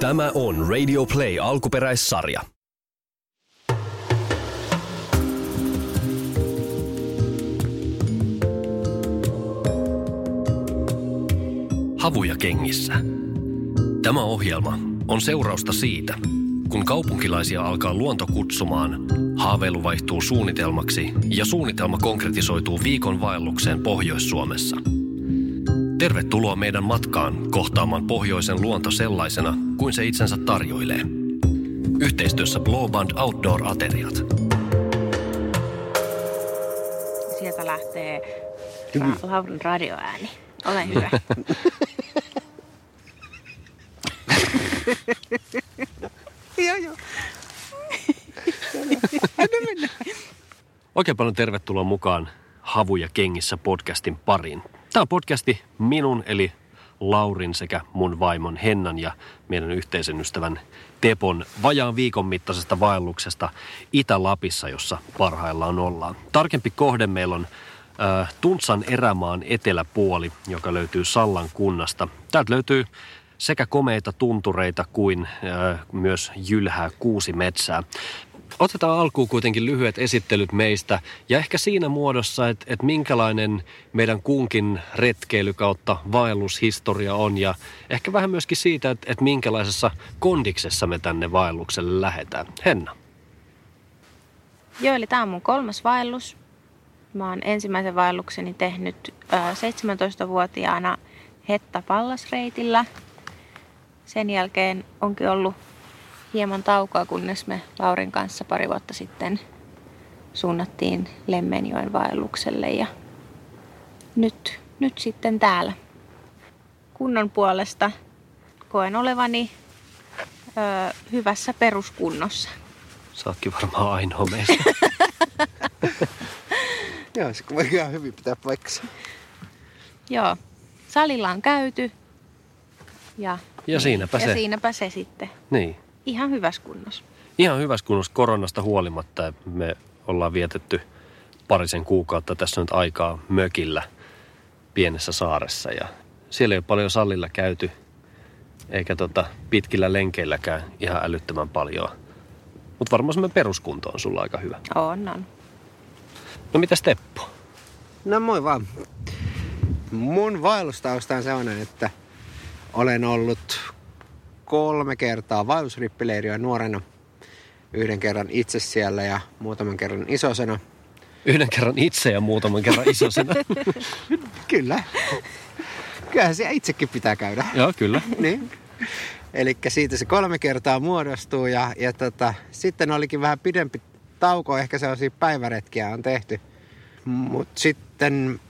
Tämä on Radio Play alkuperäissarja. Havuja kengissä. Tämä ohjelma on seurausta siitä, kun kaupunkilaisia alkaa luonto kutsumaan, haaveilu vaihtuu suunnitelmaksi ja suunnitelma konkretisoituu viikon vaellukseen Pohjois-Suomessa. Tervetuloa meidän matkaan kohtaamaan pohjoisen luonto sellaisena kuin se itsensä tarjoilee. Yhteistyössä Blowband Outdoor-ateriat. Sieltä lähtee Ra- Laurin radioääni. Ole hyvä. Joo, joo. Oikein paljon tervetuloa mukaan Havuja kengissä podcastin pariin. Tämä on podcasti minun eli Laurin sekä mun vaimon Hennan ja meidän yhteisen ystävän Tepon vajaan viikon mittaisesta vaelluksesta Itä-Lapissa, jossa parhaillaan ollaan. Tarkempi kohde meillä on äh, Tuntsan erämaan eteläpuoli, joka löytyy Sallan kunnasta. Täältä löytyy sekä komeita tuntureita kuin äh, myös jylhää kuusi metsää. Otetaan alkuun kuitenkin lyhyet esittelyt meistä ja ehkä siinä muodossa, että, että minkälainen meidän kunkin retkeily kautta vaellushistoria on ja ehkä vähän myöskin siitä, että, että minkälaisessa kondiksessa me tänne vaellukselle lähdetään. Henna. Joo, eli tämä on mun kolmas vaellus. Mä oon ensimmäisen vaellukseni tehnyt ö, 17-vuotiaana Hetta Pallasreitillä. Sen jälkeen onkin ollut hieman taukoa, kunnes me Laurin kanssa pari vuotta sitten suunnattiin Lemmenjoen vaellukselle ja nyt, nyt sitten täällä kunnon puolesta koen olevani ö, hyvässä peruskunnossa. Sä ootkin varmaan ainoa meistä. Joo, se voi ihan hyvin pitää paikkansa. Joo, salilla on käyty ja, Ja siinäpä ja se. siinäpä se sitten. Niin. Ihan hyvässä kunnossa. Ihan hyvässä kunnossa koronasta huolimatta. Me ollaan vietetty parisen kuukautta tässä nyt aikaa mökillä pienessä saaressa ja siellä ei ole paljon sallilla käyty eikä tota pitkillä lenkeilläkään ihan älyttömän paljon. Mutta varmaan semmoinen peruskunto on sulla aika hyvä. On, on. No mitäs Teppo? No moi vaan. Mun vaellustausta on sellainen, että olen ollut kolme kertaa vaellusrippileiriä nuorena. Yhden kerran itse siellä ja muutaman kerran isosena. Yhden kerran itse ja muutaman kerran isosena. Kyllä. Kyllähän siellä itsekin pitää käydä. Joo, kyllä. niin. Eli siitä se kolme kertaa muodostuu ja, ja tota, sitten olikin vähän pidempi tauko, ehkä sellaisia päiväretkiä on tehty. Mutta sitten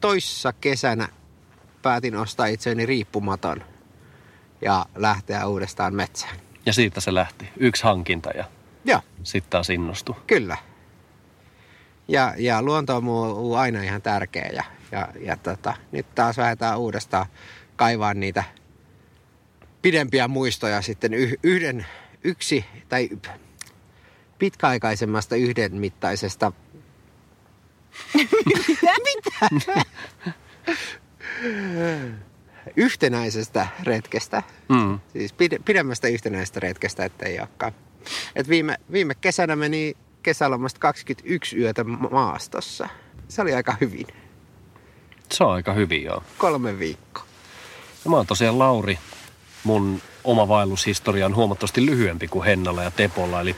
toissa kesänä päätin ostaa itseäni riippumaton ja lähteä uudestaan metsään. Ja siitä se lähti. Yksi hankinta ja Joo, sitten taas innostui. kyllä. Ja, ja luonto on muu aina ihan tärkeä ja, ja, ja tota, nyt taas lähdetään uudestaan kaivaa niitä pidempiä muistoja sitten yh- yhden, yksi tai pitkäaikaisemmasta yhden mittaisesta yhtenäisestä retkestä. Mm. Siis pide, pidemmästä yhtenäisestä retkestä, ettei olekaan. Et viime, viime kesänä meni kesälomasta 21 yötä ma- maastossa. Se oli aika hyvin. Se on aika hyvin joo. Kolme viikkoa. Ja mä oon tosiaan Lauri. Mun oma vaellushistoria on huomattavasti lyhyempi kuin Hennalla ja Tepolla. Eli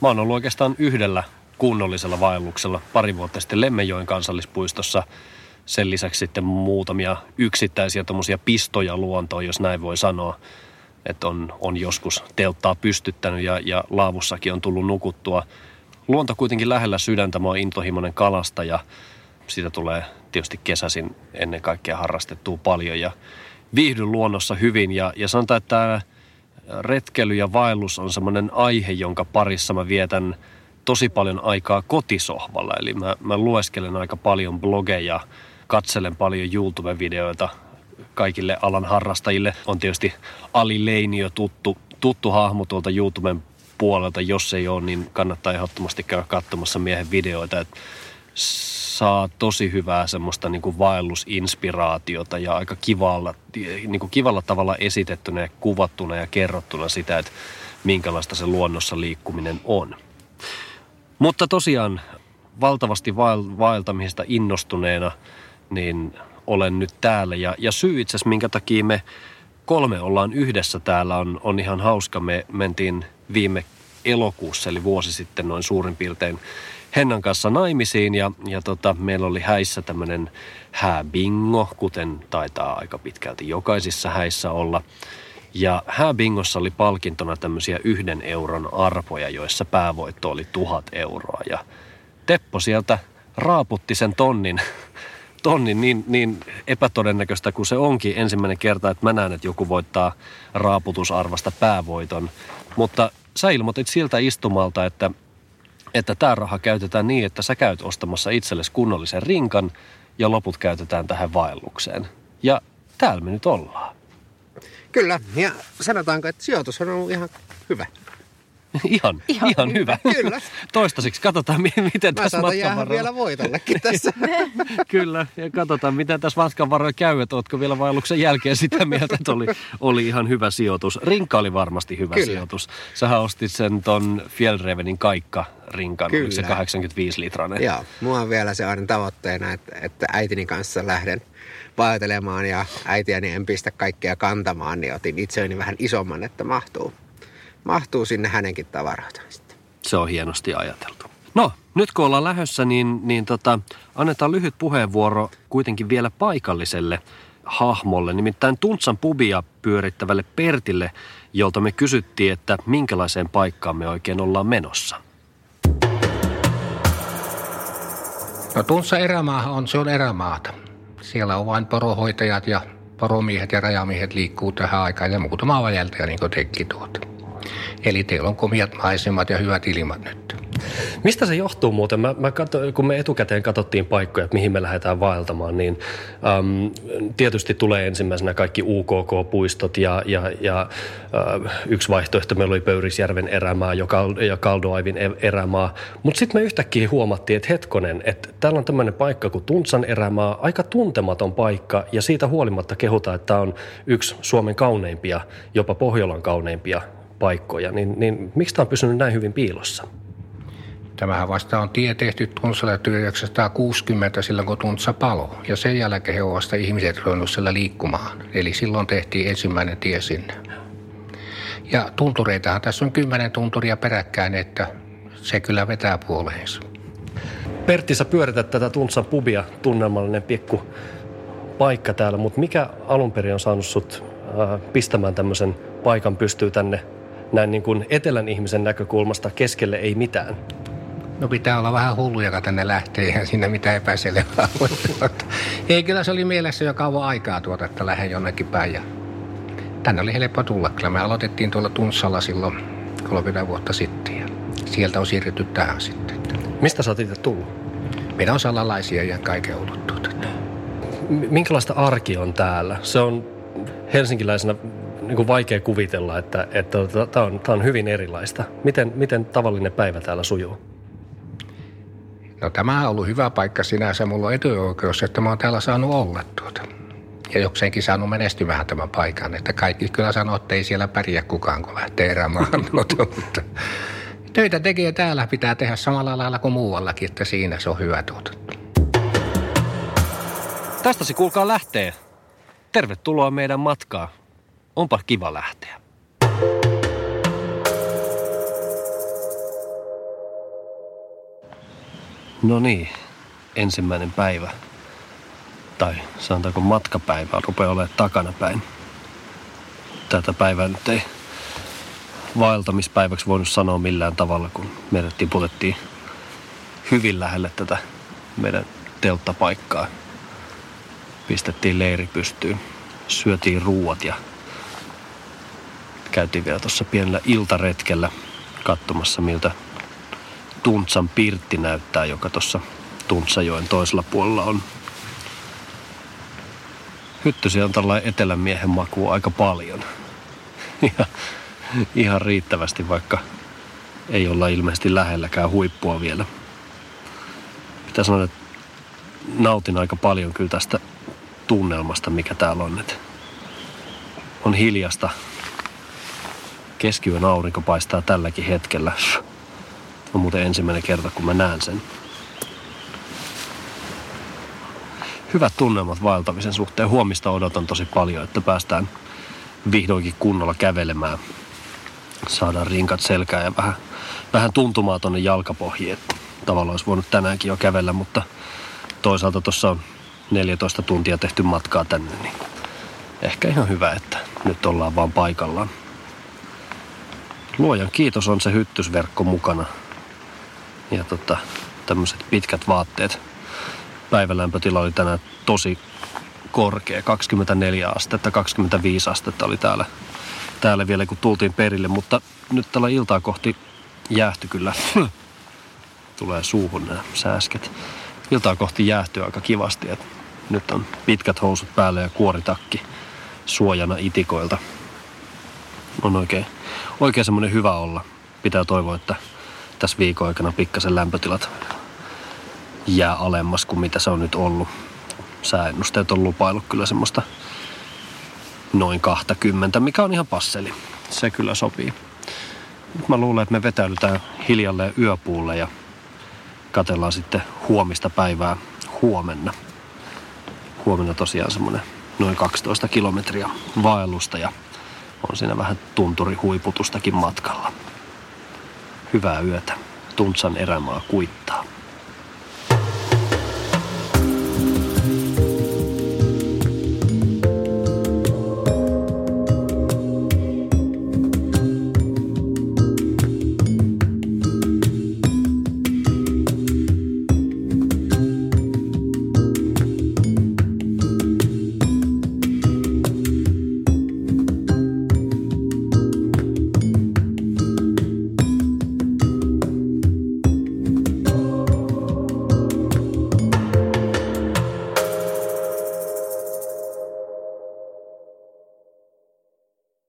mä oon ollut oikeastaan yhdellä kunnollisella vaelluksella pari vuotta sitten Lemmenjoen kansallispuistossa. Sen lisäksi sitten muutamia yksittäisiä tommosia pistoja luontoon, jos näin voi sanoa. Että on, on joskus telttaa pystyttänyt ja, ja laavussakin on tullut nukuttua. Luonto kuitenkin lähellä sydäntä. Mä oon intohimoinen kalasta ja siitä tulee tietysti kesäisin ennen kaikkea harrastettua paljon ja viihdyn luonnossa hyvin ja, ja sanotaan, että tämä retkeily ja vaellus on semmoinen aihe, jonka parissa mä vietän tosi paljon aikaa kotisohvalla. Eli mä, mä lueskelen aika paljon blogeja, katselen paljon YouTube-videoita kaikille alan harrastajille. On tietysti Ali Leinio tuttu, tuttu hahmo tuolta YouTuben puolelta. Jos ei ole, niin kannattaa ehdottomasti käydä katsomassa miehen videoita. Et saa tosi hyvää semmoista niin kuin vaellusinspiraatiota ja aika kivalla, niin kuin kivalla tavalla esitettynä ja kuvattuna ja kerrottuna sitä, että minkälaista se luonnossa liikkuminen on. Mutta tosiaan valtavasti vael- vaeltamisesta innostuneena, niin olen nyt täällä. Ja, ja syy itse asiassa, minkä takia me kolme ollaan yhdessä täällä, on, on ihan hauska. Me mentiin viime elokuussa, eli vuosi sitten noin suurin piirtein Hennan kanssa naimisiin ja, ja tota, meillä oli häissä tämmöinen hääbingo, kuten taitaa aika pitkälti jokaisissa häissä olla. Ja hääbingossa oli palkintona tämmöisiä yhden euron arpoja, joissa päävoitto oli tuhat euroa. Ja Teppo sieltä raaputti sen tonnin, tonnin niin, niin epätodennäköistä kuin se onkin ensimmäinen kerta, että mä näen, että joku voittaa raaputusarvasta päävoiton. Mutta sä ilmoitit siltä istumalta, että että raha käytetään niin, että sä käyt ostamassa itsellesi kunnollisen rinkan ja loput käytetään tähän vaellukseen. Ja täällä me nyt ollaan. Kyllä, ja sanotaanko, että sijoitus on ollut ihan hyvä. Ihan, ihan, ihan hyvä. Kyllä. Toistaiseksi katsotaan, miten Mä tässä matkan varrella... vielä voitollekin tässä. Kyllä, ja katsotaan, miten tässä matkan varrella käy, että ootko vielä vaelluksen jälkeen sitä mieltä, että oli, oli ihan hyvä sijoitus. Rinka oli varmasti hyvä Kyllä. sijoitus. Sähän ostit sen ton Fjellrevenin kaikka rinkan, oliko se Kyllä. 85 litranen? Joo, mulla on vielä se aina tavoitteena, että, että äitini kanssa lähden vaeltelemaan ja äitiäni en pistä kaikkea kantamaan, niin otin itselleni vähän isomman, että mahtuu, mahtuu sinne hänenkin tavaroita sitten. Se on hienosti ajateltu. No, nyt kun ollaan lähössä, niin, niin tota, annetaan lyhyt puheenvuoro kuitenkin vielä paikalliselle hahmolle, nimittäin Tuntsan pubia pyörittävälle Pertille, jolta me kysyttiin, että minkälaiseen paikkaan me oikein ollaan menossa. No Tunssa erämaahan on, se on erämaata. Siellä on vain porohoitajat ja poromiehet ja rajamiehet liikkuu tähän aikaan ja muutama vajeltaja niin kuin tekin tuota. Eli teillä on komiat maisemat ja hyvät ilmat nyt. Mistä se johtuu muuten? Mä, mä katso, kun me etukäteen katsottiin paikkoja, että mihin me lähdetään vaeltamaan, niin äm, tietysti tulee ensimmäisenä kaikki UKK-puistot ja, ja, ja äh, yksi vaihtoehto meillä oli Pöyrisjärven erämaa ja, Kal- ja Kaldoaivin e- erämaa. Mutta sitten me yhtäkkiä huomattiin, että hetkonen, että täällä on tämmöinen paikka kuin Tuntsan erämaa, aika tuntematon paikka ja siitä huolimatta kehutaan, että tämä on yksi Suomen kauneimpia, jopa Pohjolan kauneimpia paikkoja. Niin, niin miksi tämä on pysynyt näin hyvin piilossa? Tämähän vasta on tie tehty Tuntsalle 1960 silloin, kun Tuntsa palo. Ja sen jälkeen he ovat vasta ihmiset ruvennut siellä liikkumaan. Eli silloin tehtiin ensimmäinen tie sinne. Ja tuntureitahan tässä on kymmenen tunturia peräkkäin, että se kyllä vetää puoleensa. Pertti, sä pyörität tätä Tuntsan pubia, tunnelmallinen pikku paikka täällä, mutta mikä alun perin on saanut sut äh, pistämään tämmöisen paikan pystyy tänne näin niin kuin etelän ihmisen näkökulmasta keskelle ei mitään? No pitää olla vähän hullu, joka tänne lähtee, eihän siinä mitään epäselvää. Tuota, Ei, kyllä se oli mielessä jo kauan aikaa tuota, että lähden jonnekin päin. Ja tänne oli helppo tulla. Kyllä me aloitettiin tuolla Tunssalla silloin 30 vuotta sitten ja sieltä on siirrytty tähän sitten. Mistä sä oot itse tullut? Meidän on salalaisia ja kaiken ollut tuota. Minkälaista arki on täällä? Se on helsinkiläisenä niin kuin vaikea kuvitella, että, että tämä on, tää on hyvin erilaista. Miten, miten tavallinen päivä täällä sujuu? No tämä on ollut hyvä paikka sinänsä. Mulla on etuoikeus, että mä oon täällä saanut olla tuota. Ja jokseenkin saanut menestymään tämän paikan. Että kaikki kyllä sanoo, että ei siellä pärjää kukaan, kun lähtee erämään. Mutta, mutta töitä tekee täällä pitää tehdä samalla lailla kuin muuallakin, että siinä se on hyvä tuota. Tästä se kuulkaa lähtee. Tervetuloa meidän matkaan. Onpa kiva lähteä. No niin, ensimmäinen päivä. Tai sanotaanko matkapäivä rupeaa olemaan takana päin. Tätä päivää nyt ei vaeltamispäiväksi voinut sanoa millään tavalla, kun meidät tiputettiin hyvin lähelle tätä meidän telttapaikkaa pistettiin leiri pystyyn, syötiin ruuat ja käytiin vielä tuossa pienellä iltaretkellä katsomassa, miltä Tuntsan pirtti näyttää, joka tuossa Tuntsajoen toisella puolella on. Hyttysiä on tällainen etelän miehen makua aika paljon. Ja ihan riittävästi, vaikka ei olla ilmeisesti lähelläkään huippua vielä. Pitää sanoa, että nautin aika paljon kyllä tästä tunnelmasta, mikä täällä on. Että on hiljasta. Keskiyön aurinko paistaa tälläkin hetkellä. On muuten ensimmäinen kerta, kun mä näen sen. Hyvät tunnelmat vaeltamisen suhteen. Huomista odotan tosi paljon, että päästään vihdoinkin kunnolla kävelemään. Saadaan rinkat selkään ja vähän, vähän tuntumaa tonne jalkapohjiin. Tavallaan olisi voinut tänäänkin jo kävellä, mutta toisaalta tuossa on 14 tuntia tehty matkaa tänne, niin ehkä ihan hyvä, että nyt ollaan vaan paikallaan. Luojan kiitos on se hyttysverkko mukana. Ja tota, tämmöiset pitkät vaatteet. Päivälämpötila oli tänään tosi korkea, 24 astetta, 25 astetta oli täällä, täällä vielä kun tultiin perille, mutta nyt tällä iltaa kohti jäähty kyllä. Tulee suuhun nämä sääsket. Iltaa kohti jäähtyy aika kivasti, että nyt on pitkät housut päällä ja kuoritakki suojana itikoilta. On oikein, oikein semmoinen hyvä olla. Pitää toivoa, että tässä viikon aikana pikkasen lämpötilat jää alemmas kuin mitä se on nyt ollut. Sääennusteet on lupailut kyllä semmoista noin 20, mikä on ihan passeli. Se kyllä sopii. Nyt mä luulen, että me vetäydytään hiljalleen yöpuulle ja katellaan sitten huomista päivää huomenna. Huomenna tosiaan semmoinen noin 12 kilometriä vaellusta ja on siinä vähän tunturihuiputustakin matkalla. Hyvää yötä. Tuntsan erämaa kuittaa.